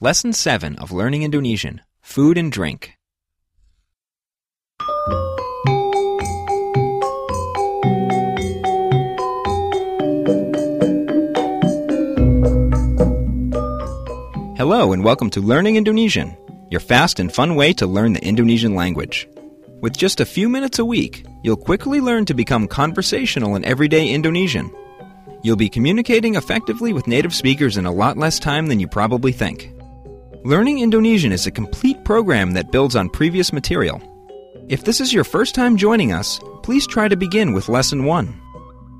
Lesson 7 of Learning Indonesian Food and Drink. Hello, and welcome to Learning Indonesian, your fast and fun way to learn the Indonesian language. With just a few minutes a week, you'll quickly learn to become conversational in everyday Indonesian. You'll be communicating effectively with native speakers in a lot less time than you probably think. Learning Indonesian is a complete program that builds on previous material. If this is your first time joining us, please try to begin with Lesson 1.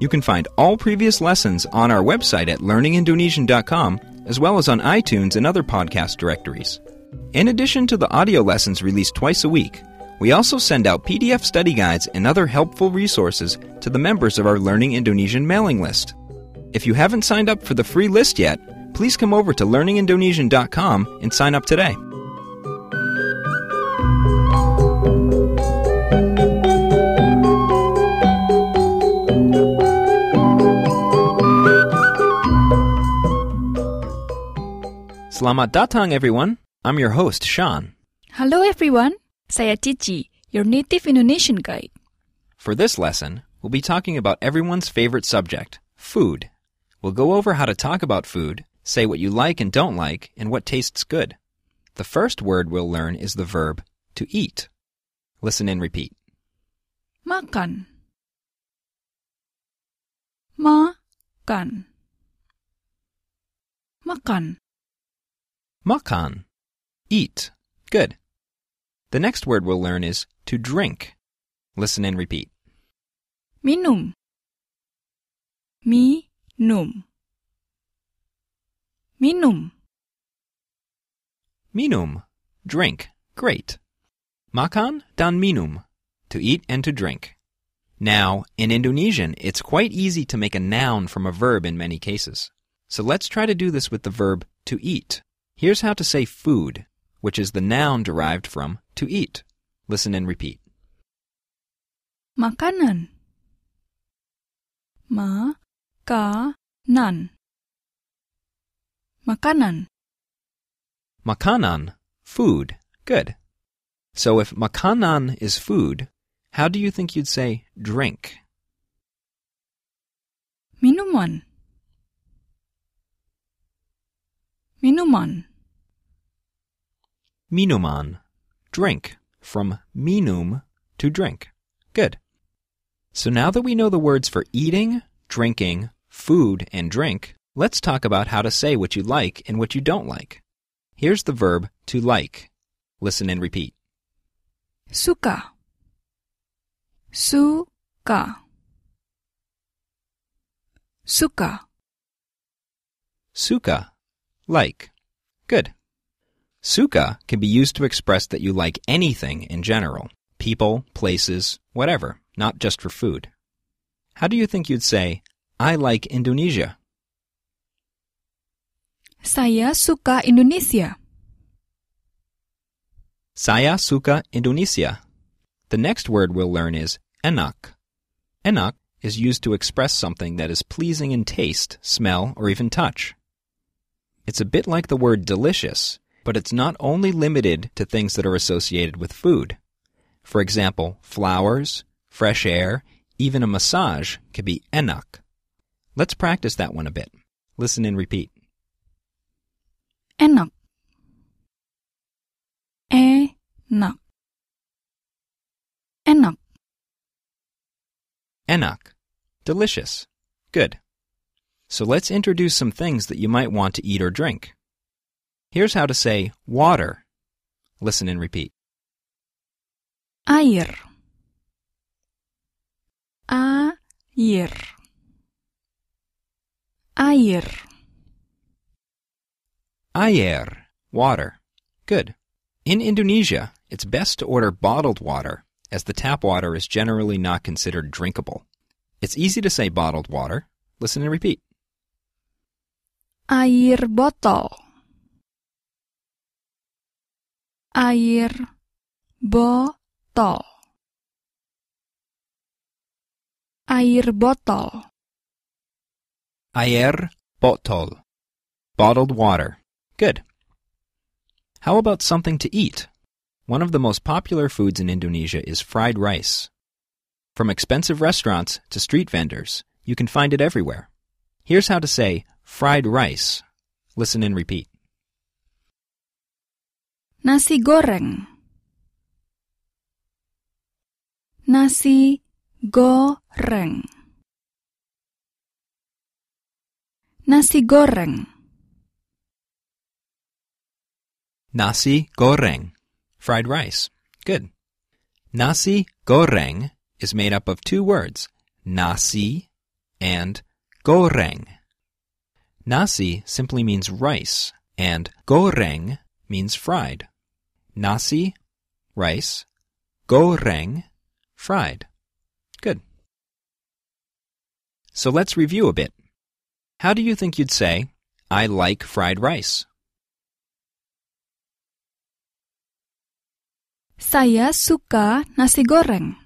You can find all previous lessons on our website at learningindonesian.com as well as on iTunes and other podcast directories. In addition to the audio lessons released twice a week, we also send out PDF study guides and other helpful resources to the members of our Learning Indonesian mailing list. If you haven't signed up for the free list yet, please come over to learningindonesian.com and sign up today. Selamat datang, everyone. I'm your host, Sean. Hello everyone, saya Cici, your native Indonesian guide. For this lesson, we'll be talking about everyone's favorite subject, food. We'll go over how to talk about food, say what you like and don't like, and what tastes good. The first word we'll learn is the verb to eat. Listen and repeat. Makan. Makan. Makan. Makan. Eat. Good. The next word we'll learn is to drink. Listen and repeat. Minum. Minum. Minum. Minum. Drink. Great. Makan dan minum. To eat and to drink. Now, in Indonesian, it's quite easy to make a noun from a verb in many cases. So let's try to do this with the verb to eat. Here's how to say food, which is the noun derived from to eat. Listen and repeat. Makanan. Makanan. Makanan. Makanan, food. Good. So if makanan is food, how do you think you'd say drink? Minuman. Minuman. Minuman, drink. From minum, to drink. Good. So now that we know the words for eating, drinking, food, and drink, let's talk about how to say what you like and what you don't like. Here's the verb to like. Listen and repeat. Suka. Suka. Suka. Suka, like. Good. Suka can be used to express that you like anything in general people, places, whatever, not just for food. How do you think you'd say, I like Indonesia? Saya suka Indonesia. Saya suka Indonesia. The next word we'll learn is enak. Enak is used to express something that is pleasing in taste, smell, or even touch. It's a bit like the word delicious, but it's not only limited to things that are associated with food. For example, flowers, fresh air, even a massage can be enak. Let's practice that one a bit. Listen and repeat. Enak. Enak. Enak. Enak. Delicious. Good. So let's introduce some things that you might want to eat or drink. Here's how to say water. Listen and repeat. Air. Air. Air. Air. Water. Good. In Indonesia, it's best to order bottled water, as the tap water is generally not considered drinkable. It's easy to say bottled water. Listen and repeat. Air botol. Air botol. Air botol. Air botol. Bottled water. Good. How about something to eat? One of the most popular foods in Indonesia is fried rice. From expensive restaurants to street vendors, you can find it everywhere. Here's how to say fried rice. Listen and repeat. Nasi goreng. Nasi goreng. Nasi goreng. Nasi goreng. Fried rice. Good. Nasi goreng is made up of two words, nasi and goreng. Nasi simply means rice, and goreng means fried. Nasi, rice, goreng, fried. Good. So let's review a bit. How do you think you'd say, I like fried rice? Saya suka nasi goreng.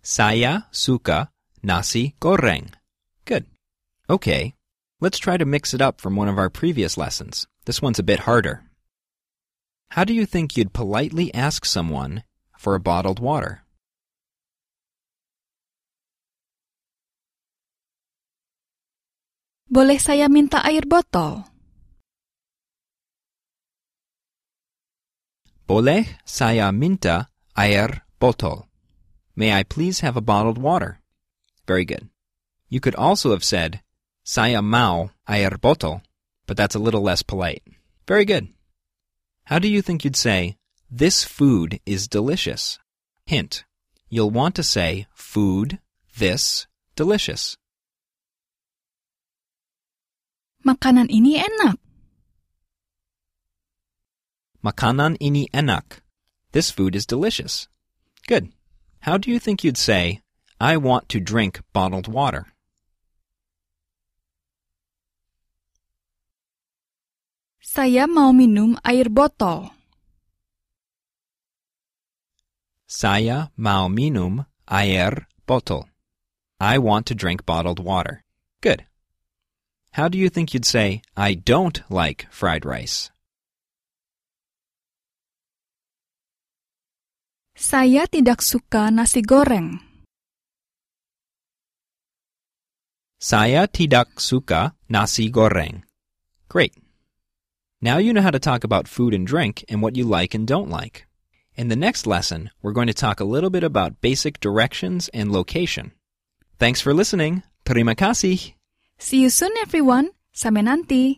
Saya suka nasi goreng. Good. Okay, let's try to mix it up from one of our previous lessons. This one's a bit harder. How do you think you'd politely ask someone for a bottled water? Boleh saya minta air botol? Boleh saya minta air botol? May I please have a bottled water? Very good. You could also have said, Saya mau air botol, but that's a little less polite. Very good. How do you think you'd say, This food is delicious? Hint. You'll want to say, Food, this, delicious. Makanan ini enak. Makanan ini enak. This food is delicious. Good. How do you think you'd say, I want to drink bottled water? Saya mau minum air botol. Saya mau minum air botol. I want to drink bottled water. Good. How do you think you'd say, I don't like fried rice? Saya tidak suka nasi goreng. Saya tidak suka nasi goreng. Great. Now you know how to talk about food and drink and what you like and don't like. In the next lesson, we're going to talk a little bit about basic directions and location. Thanks for listening. Terima kasih. See you soon everyone. Sampai nanti.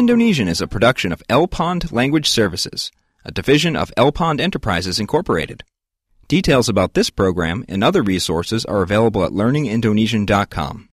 Indonesian is a production of El Pond Language Services, a division of El Pond Enterprises Incorporated. Details about this program and other resources are available at learningindonesian.com.